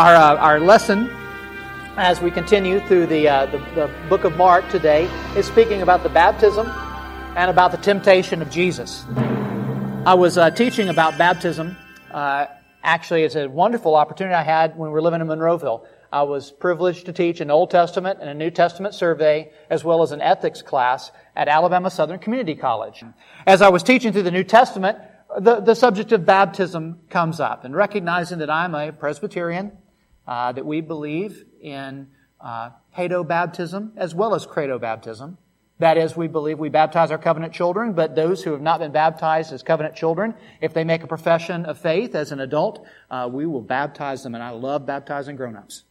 Our, uh, our lesson as we continue through the, uh, the, the book of Mark today is speaking about the baptism and about the temptation of Jesus. I was uh, teaching about baptism. Uh, actually, it's a wonderful opportunity I had when we were living in Monroeville. I was privileged to teach an Old Testament and a New Testament survey, as well as an ethics class at Alabama Southern Community College. As I was teaching through the New Testament, the, the subject of baptism comes up, and recognizing that I'm a Presbyterian, uh, that we believe in uh, paedo baptism as well as credo baptism. That is, we believe we baptize our covenant children, but those who have not been baptized as covenant children, if they make a profession of faith as an adult, uh, we will baptize them. And I love baptizing grown-ups.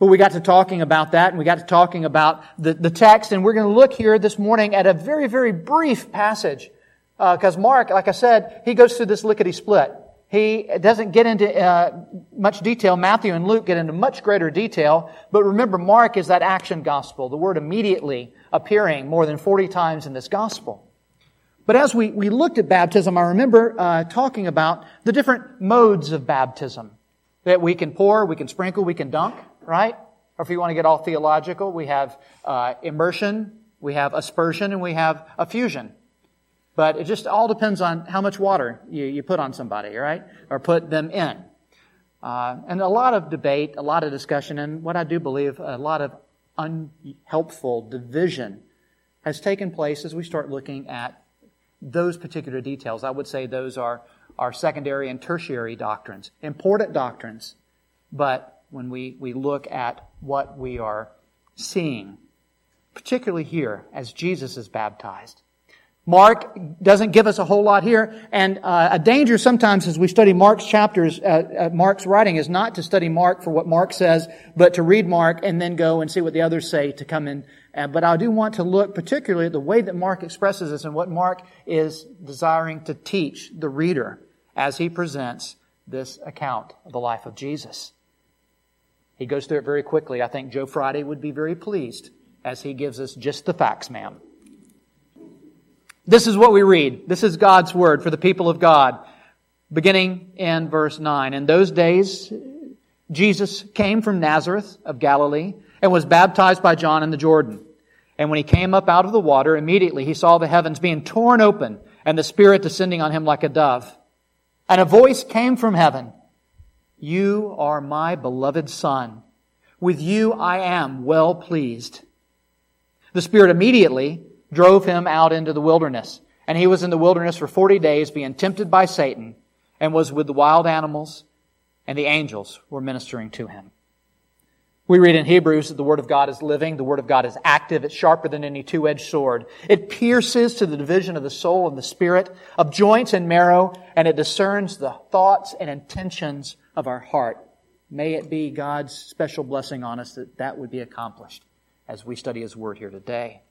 But we got to talking about that, and we got to talking about the, the text, and we're going to look here this morning at a very, very brief passage. Because uh, Mark, like I said, he goes through this lickety split. He doesn't get into uh, much detail. Matthew and Luke get into much greater detail. But remember, Mark is that action gospel, the word immediately appearing more than 40 times in this gospel. But as we, we looked at baptism, I remember uh, talking about the different modes of baptism that we can pour, we can sprinkle, we can dunk, right? Or if you want to get all theological, we have uh, immersion, we have aspersion, and we have affusion. But it just all depends on how much water you, you put on somebody, right? Or put them in. Uh, and a lot of debate, a lot of discussion, and what I do believe, a lot of unhelpful division has taken place as we start looking at those particular details. I would say those are, are secondary and tertiary doctrines, important doctrines, but when we, we look at what we are seeing, particularly here as Jesus is baptized, Mark doesn't give us a whole lot here, and uh, a danger sometimes as we study Mark's chapters, uh, uh, Mark's writing is not to study Mark for what Mark says, but to read Mark and then go and see what the others say to come in. Uh, but I do want to look particularly at the way that Mark expresses this and what Mark is desiring to teach the reader as he presents this account of the life of Jesus. He goes through it very quickly. I think Joe Friday would be very pleased as he gives us just the facts, ma'am. This is what we read. This is God's word for the people of God. Beginning in verse 9. In those days, Jesus came from Nazareth of Galilee and was baptized by John in the Jordan. And when he came up out of the water, immediately he saw the heavens being torn open and the Spirit descending on him like a dove. And a voice came from heaven. You are my beloved Son. With you I am well pleased. The Spirit immediately drove him out into the wilderness. And he was in the wilderness for 40 days being tempted by Satan and was with the wild animals and the angels were ministering to him. We read in Hebrews that the Word of God is living, the Word of God is active, it's sharper than any two-edged sword. It pierces to the division of the soul and the spirit, of joints and marrow, and it discerns the thoughts and intentions of our heart. May it be God's special blessing on us that that would be accomplished as we study His Word here today.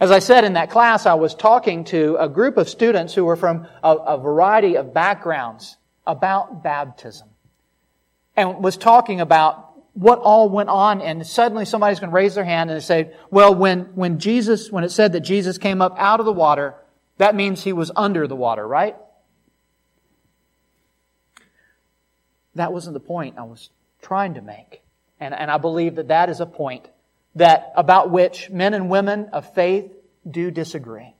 As I said in that class, I was talking to a group of students who were from a, a, variety of backgrounds about baptism and was talking about what all went on and suddenly somebody's going to raise their hand and say, well, when, when Jesus, when it said that Jesus came up out of the water, that means he was under the water, right? That wasn't the point I was trying to make. And, and I believe that that is a point that about which men and women of faith do disagree.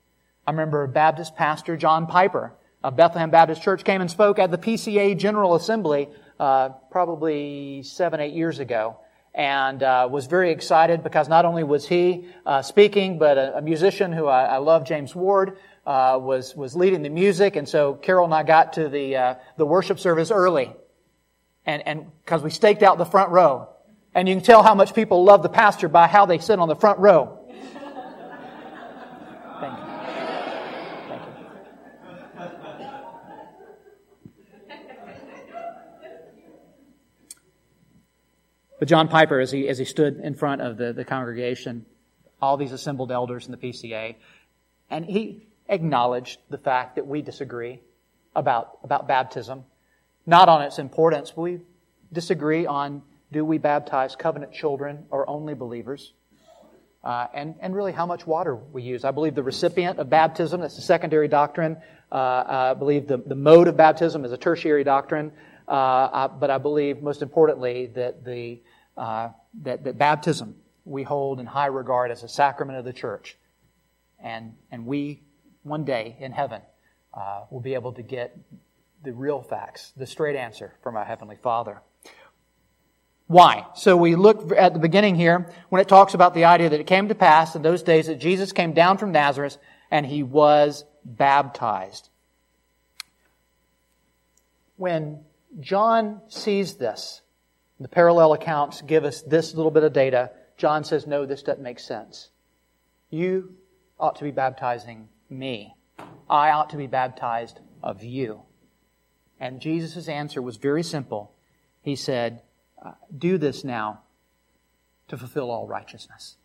I remember Baptist pastor, John Piper, of Bethlehem Baptist Church, came and spoke at the PCA General Assembly uh, probably seven, eight years ago, and uh, was very excited because not only was he uh, speaking, but a, a, musician who I, I love, James Ward, uh, was was leading the music, and so Carol and I got to the uh, the worship service early, and and because we staked out the front row, and you can tell how much people love the pastor by how they sit on the front row. Thank you. Thank you. But John Piper, as he, as he stood in front of the, the congregation, all these assembled elders in the PCA, and he acknowledged the fact that we disagree about, about baptism, not on its importance, we disagree on do we baptize covenant children or only believers? Uh, and, and really how much water we use. I believe the recipient of baptism, that's a secondary doctrine. Uh, I believe the, the mode of baptism is a tertiary doctrine. uh, but I believe most importantly that the uh, that, that baptism we hold in high regard as a sacrament of the church, and and we one day in heaven uh, will be able to get the real facts, the straight answer from our heavenly Father. Why? So we look at the beginning here when it talks about the idea that it came to pass in those days that Jesus came down from Nazareth and he was baptized. When John sees this, the parallel accounts give us this little bit of data. John says, No, this doesn't make sense. You ought to be baptizing me. I ought to be baptized of you. And Jesus' answer was very simple. He said, uh, Do this now to fulfill all righteousness.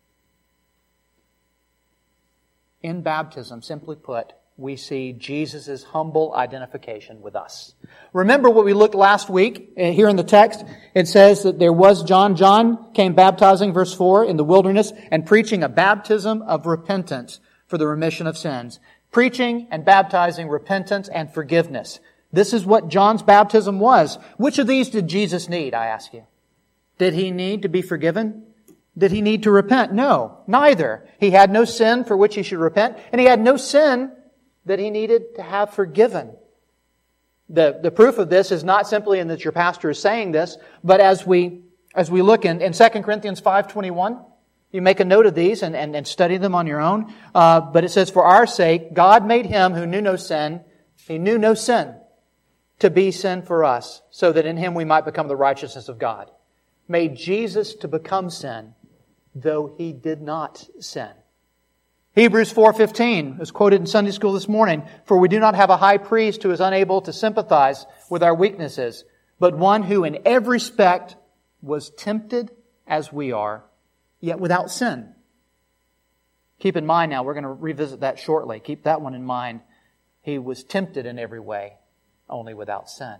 In baptism, simply put, we see Jesus' humble identification with us. Remember what we looked last week uh, here in the text? It says that there was John. John came baptizing, verse 4, in the wilderness and preaching a baptism of repentance for the remission of sins. Preaching and baptizing repentance and forgiveness. This is what John's baptism was. Which of these did Jesus need, I ask you? Did he need to be forgiven? Did he need to repent? No, neither. He had no sin for which he should repent, and he had no sin that he needed to have forgiven. The, the proof of this is not simply in that your pastor is saying this, but as we, as we look in, in 2 Corinthians 5.21, you make a note of these and, and, and study them on your own. Uh, but it says, For our sake, God made him who knew no sin, he knew no sin, to be sin for us, so that in him we might become the righteousness of God. Made Jesus to become sin, though he did not sin. Hebrews 4:15 is quoted in Sunday school this morning, for we do not have a high priest who is unable to sympathize with our weaknesses, but one who in every respect was tempted as we are, yet without sin. Keep in mind now, we're going to revisit that shortly. Keep that one in mind. He was tempted in every way, only without sin.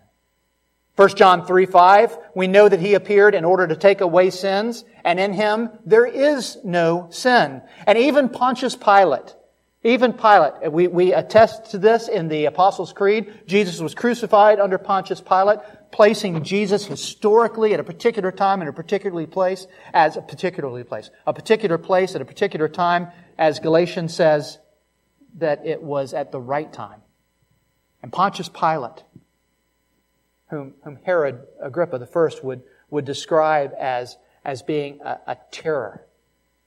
1 John 3 5, we know that he appeared in order to take away sins, and in him there is no sin. And even Pontius Pilate, even Pilate, we, we attest to this in the Apostles' Creed. Jesus was crucified under Pontius Pilate, placing Jesus historically at a particular time in a particular place as a particularly place. A particular place at a particular time, as Galatians says, that it was at the right time. And Pontius Pilate, whom, whom Herod Agrippa I would, would describe as, as being a, a terror.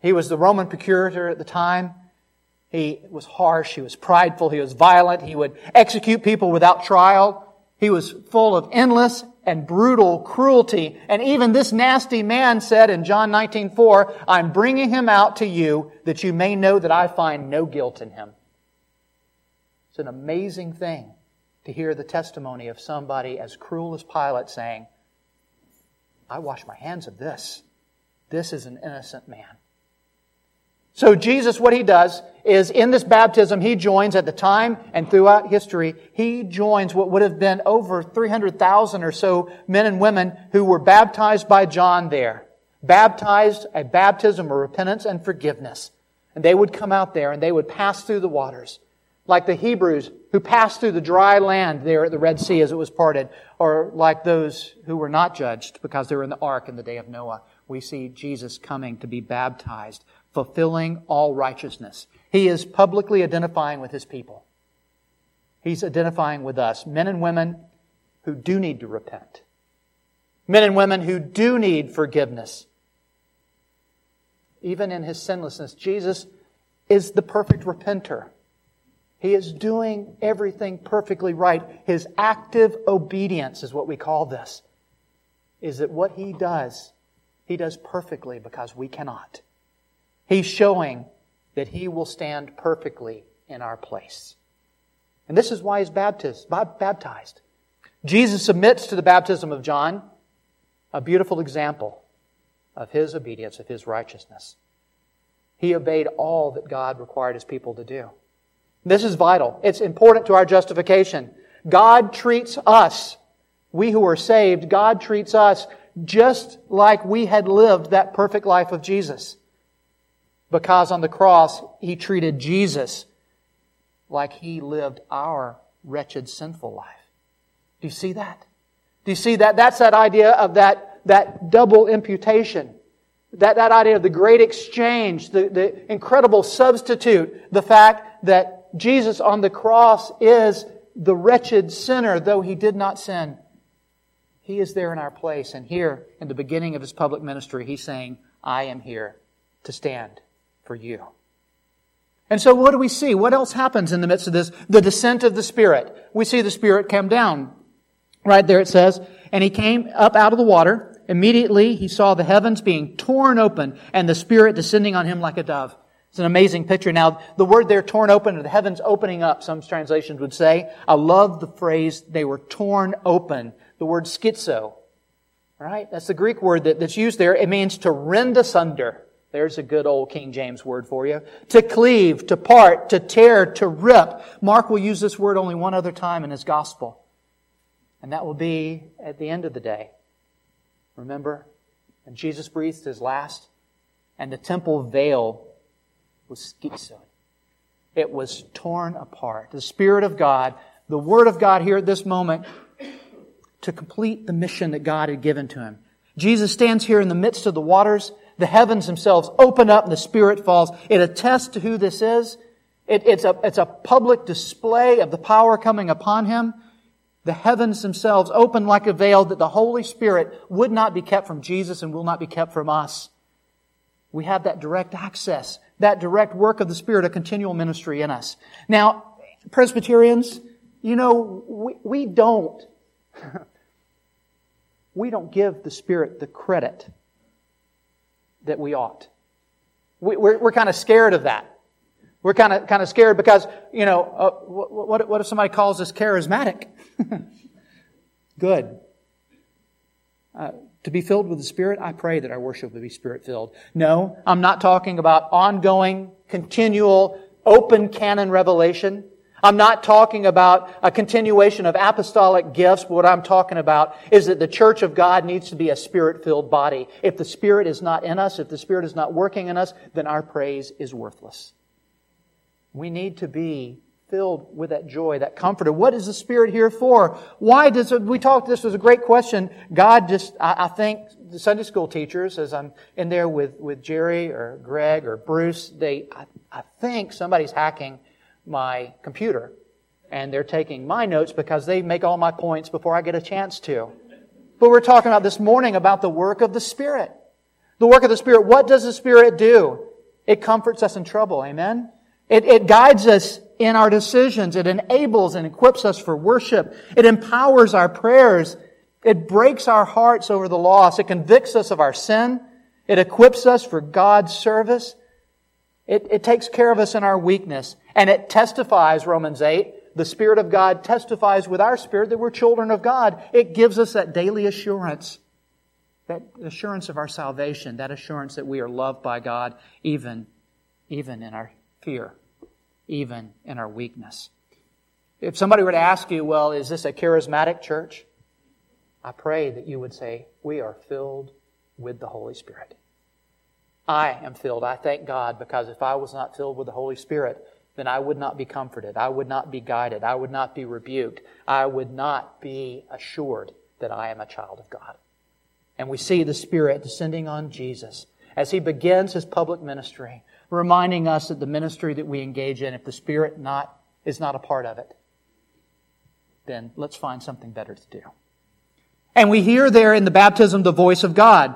He was the Roman procurator at the time. He was harsh. He was prideful. He was violent. He would execute people without trial. He was full of endless and brutal cruelty. And even this nasty man said in John 19:4, "I'm bringing him out to you that you may know that I find no guilt in him." It's an amazing thing to hear the testimony of somebody as cruel as Pilate saying, I wash my hands of this. This is an innocent man. So Jesus, what he does is in this baptism, he joins at the time and throughout history, he joins what would have been over 300,000 or so men and women who were baptized by John there. Baptized a baptism of repentance and forgiveness. And they would come out there and they would pass through the waters like the Hebrews who passed through the dry land there at the Red Sea as it was parted, or like those who were not judged because they were in the ark in the day of Noah. We see Jesus coming to be baptized, fulfilling all righteousness. He is publicly identifying with his people. He's identifying with us, men and women who do need to repent, men and women who do need forgiveness. Even in his sinlessness, Jesus is the perfect repenter. He is doing everything perfectly right. His active obedience is what we call this. Is that what he does, he does perfectly because we cannot. He's showing that he will stand perfectly in our place. And this is why he's baptized. Jesus submits to the baptism of John, a beautiful example of his obedience, of his righteousness. He obeyed all that God required his people to do. This is vital. It's important to our justification. God treats us, we who are saved, God treats us just like we had lived that perfect life of Jesus. Because on the cross, He treated Jesus like He lived our wretched, sinful life. Do you see that? Do you see that? That's that idea of that, that double imputation. That, that idea of the great exchange, the, the incredible substitute, the fact that Jesus on the cross is the wretched sinner, though he did not sin. He is there in our place. And here, in the beginning of his public ministry, he's saying, I am here to stand for you. And so what do we see? What else happens in the midst of this? The descent of the Spirit. We see the Spirit come down. Right there it says, and he came up out of the water. Immediately he saw the heavens being torn open and the Spirit descending on him like a dove. It's an amazing picture. Now, the word there, torn open, or the heavens opening up, some translations would say. I love the phrase, they were torn open. The word schizo. Right? That's the Greek word that, that's used there. It means to rend asunder. There's a good old King James word for you. To cleave, to part, to tear, to rip. Mark will use this word only one other time in his gospel. And that will be at the end of the day. Remember? And Jesus breathed his last, and the temple veil was schizoed. It was torn apart. The Spirit of God, the Word of God here at this moment, to complete the mission that God had given to him. Jesus stands here in the midst of the waters. The heavens themselves open up and the Spirit falls. It attests to who this is. It, it's, a, it's a public display of the power coming upon him. The heavens themselves open like a veil that the Holy Spirit would not be kept from Jesus and will not be kept from us. We have that direct access, that direct work of the Spirit, a continual ministry in us. Now, Presbyterians, you know, we, we don't, we don't give the Spirit the credit that we ought. We, we're, we're kind of scared of that. We're kind of kind of scared because you know uh, what, what if somebody calls us charismatic? Good. Uh, to be filled with the Spirit, I pray that our worship would be Spirit filled. No, I'm not talking about ongoing, continual, open canon revelation. I'm not talking about a continuation of apostolic gifts, what I'm talking about is that the church of God needs to be a spirit filled body. If the Spirit is not in us, if the Spirit is not working in us, then our praise is worthless. We need to be filled with that joy, that comfort. What is the Spirit here for? Why does it, we talked, this was a great question. God just, I, I think the Sunday school teachers, as I'm in there with, with Jerry or Greg or Bruce, they, I, I think somebody's hacking my computer and they're taking my notes because they make all my points before I get a chance to. But we're talking about this morning about the work of the Spirit. The work of the Spirit. What does the Spirit do? It comforts us in trouble. Amen? It, it guides us in our decisions. It enables and equips us for worship. It empowers our prayers. It breaks our hearts over the loss. It convicts us of our sin. It equips us for God's service. It, it takes care of us in our weakness. And it testifies, Romans 8, the Spirit of God testifies with our spirit that we're children of God. It gives us that daily assurance, that assurance of our salvation, that assurance that we are loved by God even, even in our fear, even in our weakness. If somebody were to ask you, well, is this a charismatic church? I pray that you would say, we are filled with the Holy Spirit. I am filled. I thank God because if I was not filled with the Holy Spirit, then I would not be comforted. I would not be guided. I would not be rebuked. I would not be assured that I am a child of God. And we see the Spirit descending on Jesus as he begins his public ministry, reminding us that the ministry that we engage in, if the Spirit not, is not a part of it, then let's find something better to do. And we hear there in the baptism the voice of God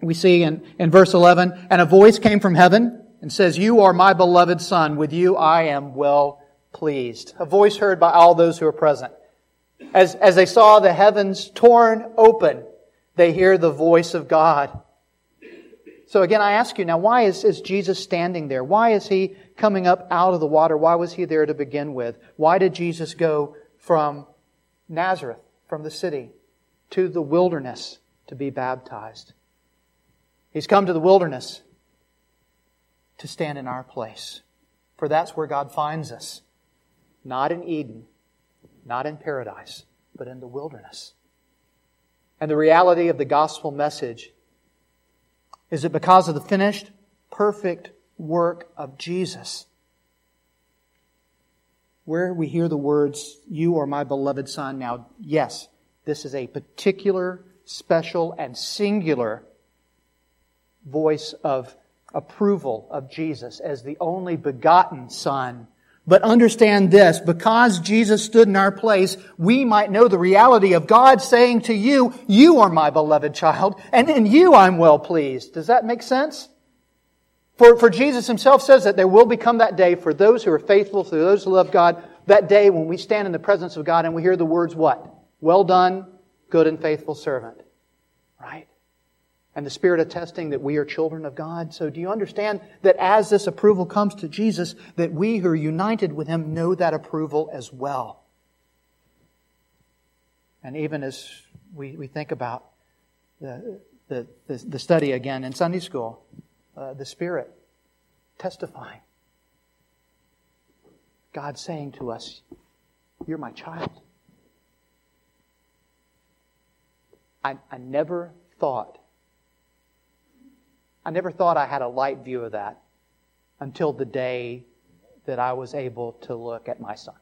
we see in, in verse 11, and a voice came from heaven and says, You are my beloved Son. With you I am well pleased. A voice heard by all those who are present. As, as they saw the heavens torn open, they hear the voice of God. So again, I ask you now, why is, is Jesus standing there? Why is he coming up out of the water? Why was he there to begin with? Why did Jesus go from Nazareth, from the city, to the wilderness to be baptized? He's come to the wilderness to stand in our place. For that's where God finds us. Not in Eden, not in paradise, but in the wilderness. And the reality of the gospel message is it because of the finished, perfect work of Jesus, where we hear the words, You are my beloved Son, now, yes, This is a particular, special, and singular voice of approval of Jesus as the only begotten Son. But understand this, because Jesus stood in our place, we might know the reality of God saying to you, you are my beloved child, and in you I'm well pleased. Does that make sense? For, for Jesus himself says that there will become that day for those who are faithful, for those who love God, that day when we stand in the presence of God and we hear the words, what? Well done, good and faithful servant. Right? And the Spirit attesting that we are children of God. So do you understand that as this approval comes to Jesus, that we who are united with Him know that approval as well? And even as we, we think about the, the, the, the study again in Sunday school, uh, the Spirit testifying. God saying to us, You're my child. I, I never thought, I never thought I had a light view of that until the day that I was able to look at my son.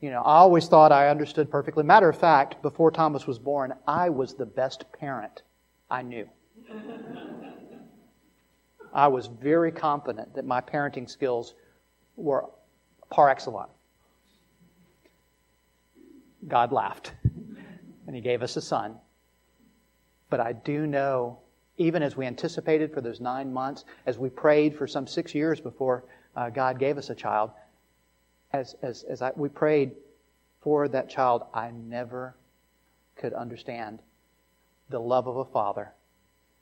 You know, I always thought I understood perfectly. Matter of fact, before Thomas was born, I was the best parent I knew. I was very confident that my parenting skills were par excellence. God laughed, and He gave us a son. But I do know, even as we anticipated for those nine months, as we prayed for some six years before uh, God gave us a child, as, as, as I, we prayed for that child, I never could understand the love of a father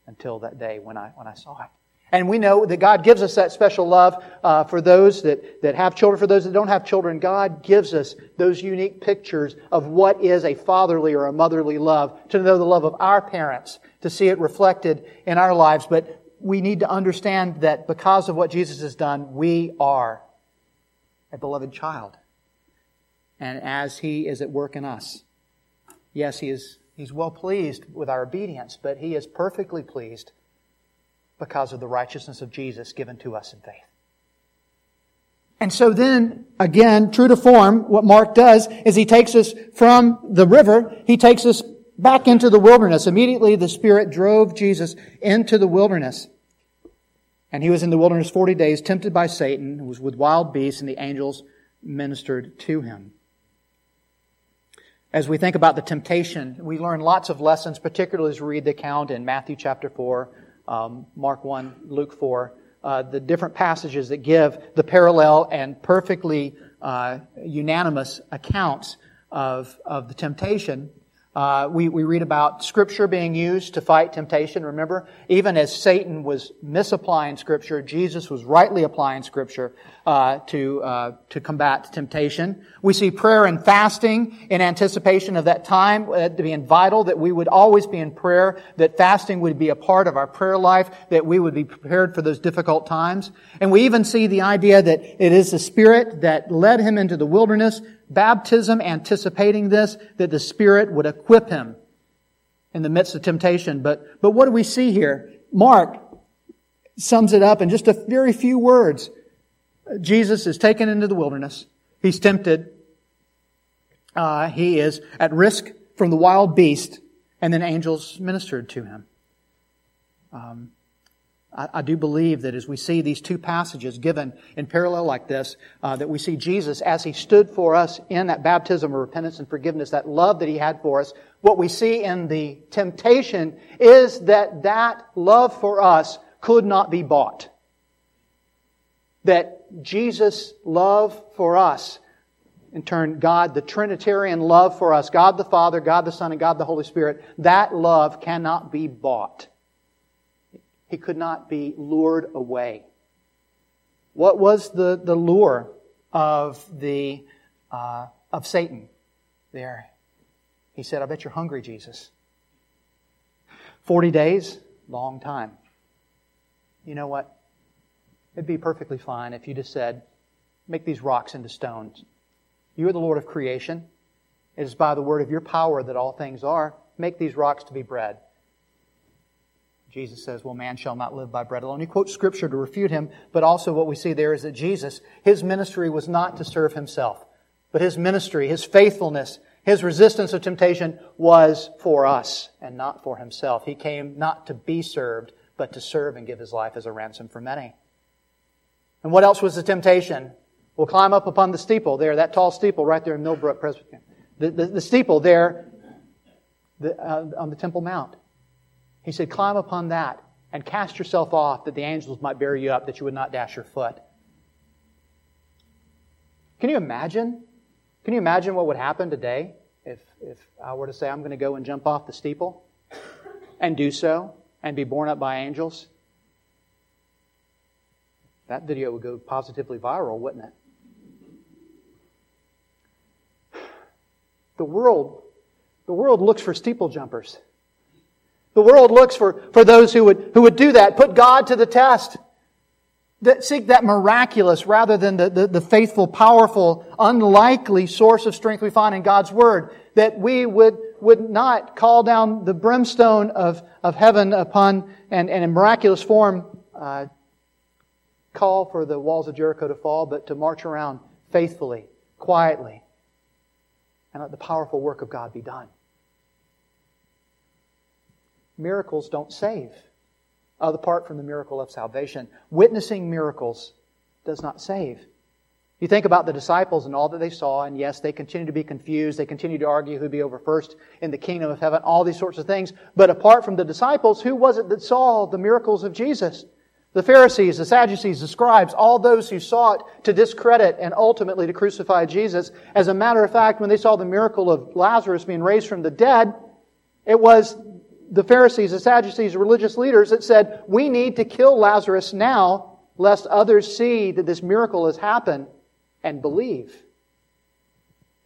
until that day when I, when I saw it. And we know that God gives us that special love uh, for those that, that have children, for those that don't have children. God gives us those unique pictures of what is a fatherly or a motherly love, to know the love of our parents, to see it reflected in our lives. But we need to understand that because of what Jesus has done, we are a beloved child. And as He is at work in us, yes, He is, He's well pleased with our obedience, but He is perfectly pleased because of the righteousness of Jesus given to us in faith. And so then, again, true to form, what Mark does is he takes us from the river, he takes us back into the wilderness. Immediately the Spirit drove Jesus into the wilderness. And he was in the wilderness 40 days, tempted by Satan, who was with wild beasts, and the angels ministered to him. As we think about the temptation, we learn lots of lessons, particularly as we read the account in Matthew chapter 4, um, Mark 1, Luke 4, uh, the different passages that give the parallel and perfectly uh, unanimous accounts of, of the temptation uh, we, we read about Scripture being used to fight temptation. Remember, even as Satan was misapplying Scripture, Jesus was rightly applying Scripture uh, to uh, to combat temptation. We see prayer and fasting in anticipation of that time uh, to being vital. That we would always be in prayer. That fasting would be a part of our prayer life. That we would be prepared for those difficult times. And we even see the idea that it is the Spirit that led him into the wilderness baptism anticipating this, that the Spirit would equip him in the midst of temptation. But, but what do we see here? Mark sums it up in just a very few words. Jesus is taken into the wilderness. He's tempted. Uh, he is at risk from the wild beast, and then angels ministered to him. Um, I, I, do believe that as we see these two passages given in parallel like this, uh, that we see Jesus as he stood for us in that baptism of repentance and forgiveness, that love that he had for us. What we see in the temptation is that that love for us could not be bought. That Jesus' love for us, in turn, God, the Trinitarian love for us, God the Father, God the Son, and God the Holy Spirit, that love cannot be bought. He could not be lured away. What was the, the lure of the uh, of Satan there? He said, I bet you're hungry, Jesus. 40 days, long time. You know what? It'd be perfectly fine if you just said, Make these rocks into stones. You are the Lord of creation. It is by the word of your power that all things are. Make these rocks to be bread. Jesus says, well, man shall not live by bread alone. He quotes scripture to refute him, but also what we see there is that Jesus, his ministry was not to serve himself, but his ministry, his faithfulness, His resistance of temptation was for us and not for himself. He came not to be served, but to serve and give his life as a ransom for many. And what else was the temptation? We'll climb up upon the steeple there, that tall steeple right there in Millbrook Presbyterian. The, the, the steeple there the, uh, on the Temple Mount. He said, Climb upon that and cast yourself off that the angels might bear you up, that you would not dash your foot. Can you imagine? Can you imagine what would happen today if, if I were to say, I'm going to go and jump off the steeple and do so and be borne up by angels? That video would go positively viral, wouldn't it? The world, the world looks for steeple jumpers. The world looks for, for those who would, who would do that, put God to the test, that seek that miraculous rather than the, the, the faithful, powerful, unlikely source of strength we find in God's Word. That we would, would not call down the brimstone of, of heaven upon, and, and in miraculous form, uh, call for the walls of Jericho to fall, but to march around faithfully, quietly, and let the powerful work of God be done. Miracles don't save, uh, apart from the miracle of salvation. Witnessing miracles does not save. You think about the disciples and all that they saw, and yes, they continue to be confused. They continue to argue who'd be over first in the kingdom of heaven, all these sorts of things. But apart from the disciples, who was it that saw the miracles of Jesus? The Pharisees, the Sadducees, the scribes, all those who sought to discredit and ultimately to crucify Jesus. As a matter of fact, when they saw the miracle of Lazarus being raised from the dead, it was the Pharisees, the Sadducees, the religious leaders that said, we need to kill Lazarus now, lest others see that this miracle has happened and believe.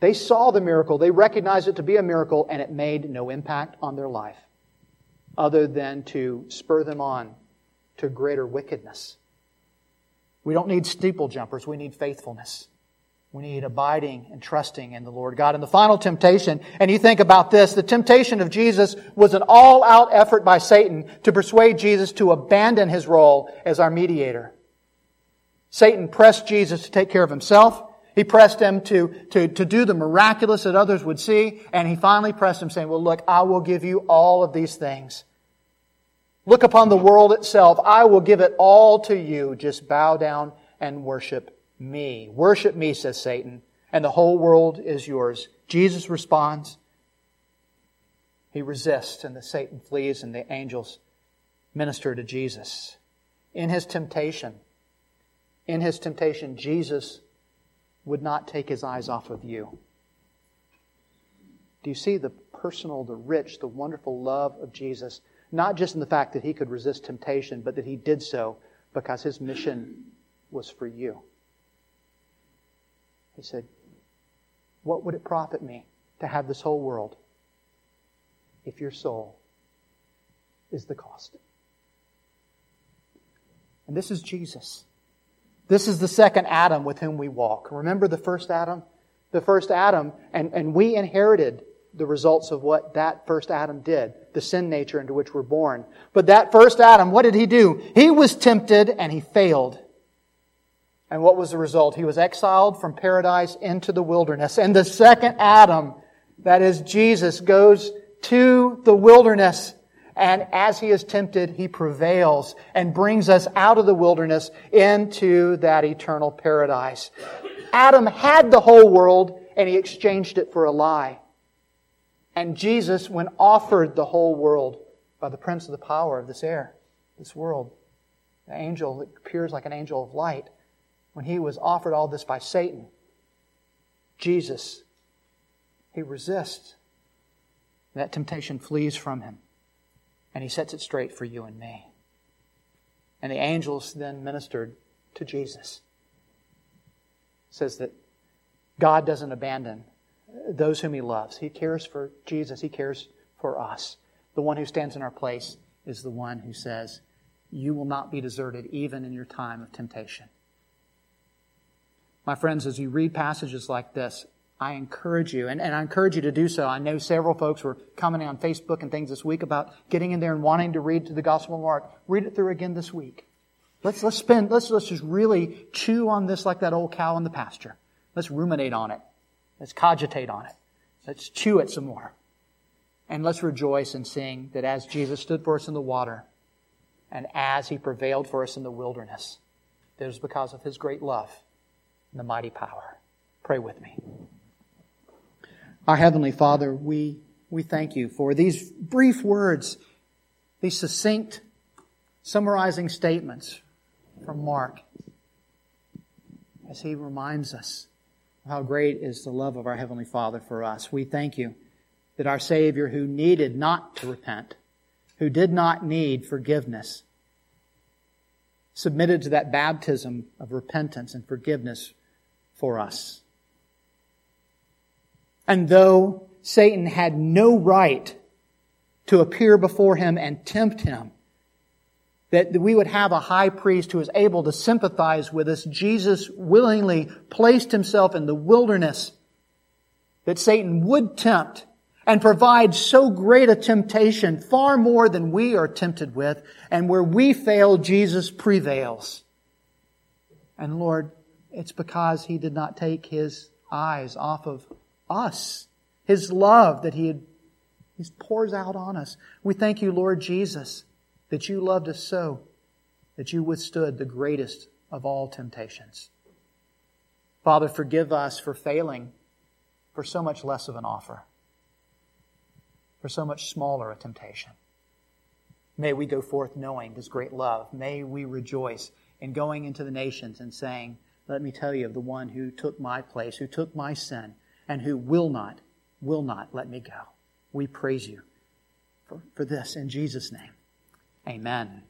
They saw the miracle, they recognized it to be a miracle, and it made no impact on their life other than to spur them on to greater wickedness. We don't need steeple jumpers, we need faithfulness. We need abiding and trusting in the Lord God. And the final temptation, and you think about this, the temptation of Jesus was an all-out effort by Satan to persuade Jesus to abandon his role as our mediator. Satan pressed Jesus to take care of himself. He pressed him to, to, to do the miraculous that others would see. And he finally pressed him saying, well, look, I will give you all of these things Look upon the world itself. I will give it all to you. Just bow down and worship me. Worship me, says Satan, and the whole world is yours. Jesus responds. He resists, and the Satan flees, and the angels minister to Jesus. In his temptation, in his temptation, Jesus would not take his eyes off of you. Do you see the personal, the rich, the wonderful love of Jesus? Not just in the fact that he could resist temptation, but that he did so because his mission was for you. He said, What would it profit me to have this whole world if your soul is the cost? And this is Jesus. This is the second Adam with whom we walk. Remember the first Adam? The first Adam, and, and we inherited the results of what that first Adam did, the sin nature into which we're born. But that first Adam, what did he do? He was tempted and he failed. And what was the result? He was exiled from paradise into the wilderness. And the second Adam, that is Jesus, goes to the wilderness. And as he is tempted, he prevails and brings us out of the wilderness into that eternal paradise. Adam had the whole world and he exchanged it for a lie. And Jesus, when offered the whole world by the prince of the power of this air, this world, the angel that appears like an angel of light, when he was offered all this by Satan, Jesus, he resists. That temptation flees from him. And he sets it straight for you and me. And the angels then ministered to Jesus. It says that God doesn't abandon those whom he loves. He cares for Jesus, he cares for us. The one who stands in our place is the one who says, You will not be deserted even in your time of temptation. My friends, as you read passages like this, I encourage you, and, and I encourage you to do so. I know several folks were commenting on Facebook and things this week about getting in there and wanting to read to the Gospel of Mark. Read it through again this week. Let's, let's spend, let's, let's just really chew on this like that old cow in the pasture. Let's ruminate on it. Let's cogitate on it. Let's chew it some more. And let's rejoice in seeing that as Jesus stood for us in the water and as he prevailed for us in the wilderness, that is because of his great love and the mighty power. Pray with me. Our Heavenly Father, we, we thank you for these brief words, these succinct, summarizing statements from Mark as he reminds us how great is the love of our Heavenly Father for us. We thank you that our Savior, who needed not to repent, who did not need forgiveness, submitted to that baptism of repentance and forgiveness for us. And though Satan had no right to appear before him and tempt him, that we would have a high priest who is able to sympathize with us, Jesus willingly placed himself in the wilderness that Satan would tempt and provide so great a temptation, far more than we are tempted with, and where we fail, Jesus prevails. And Lord, it's because he did not take his eyes off of us, his love that he had, he pours out on us. We thank you, Lord Jesus, that you loved us so that you withstood the greatest of all temptations. Father, forgive us for failing for so much less of an offer for so much smaller a temptation. May we go forth knowing this great love. May we rejoice in going into the nations and saying, Let me tell you of the one who took my place, who took my sin, and who will not, will not let me go. We praise you for, for this in Jesus' name. Amen.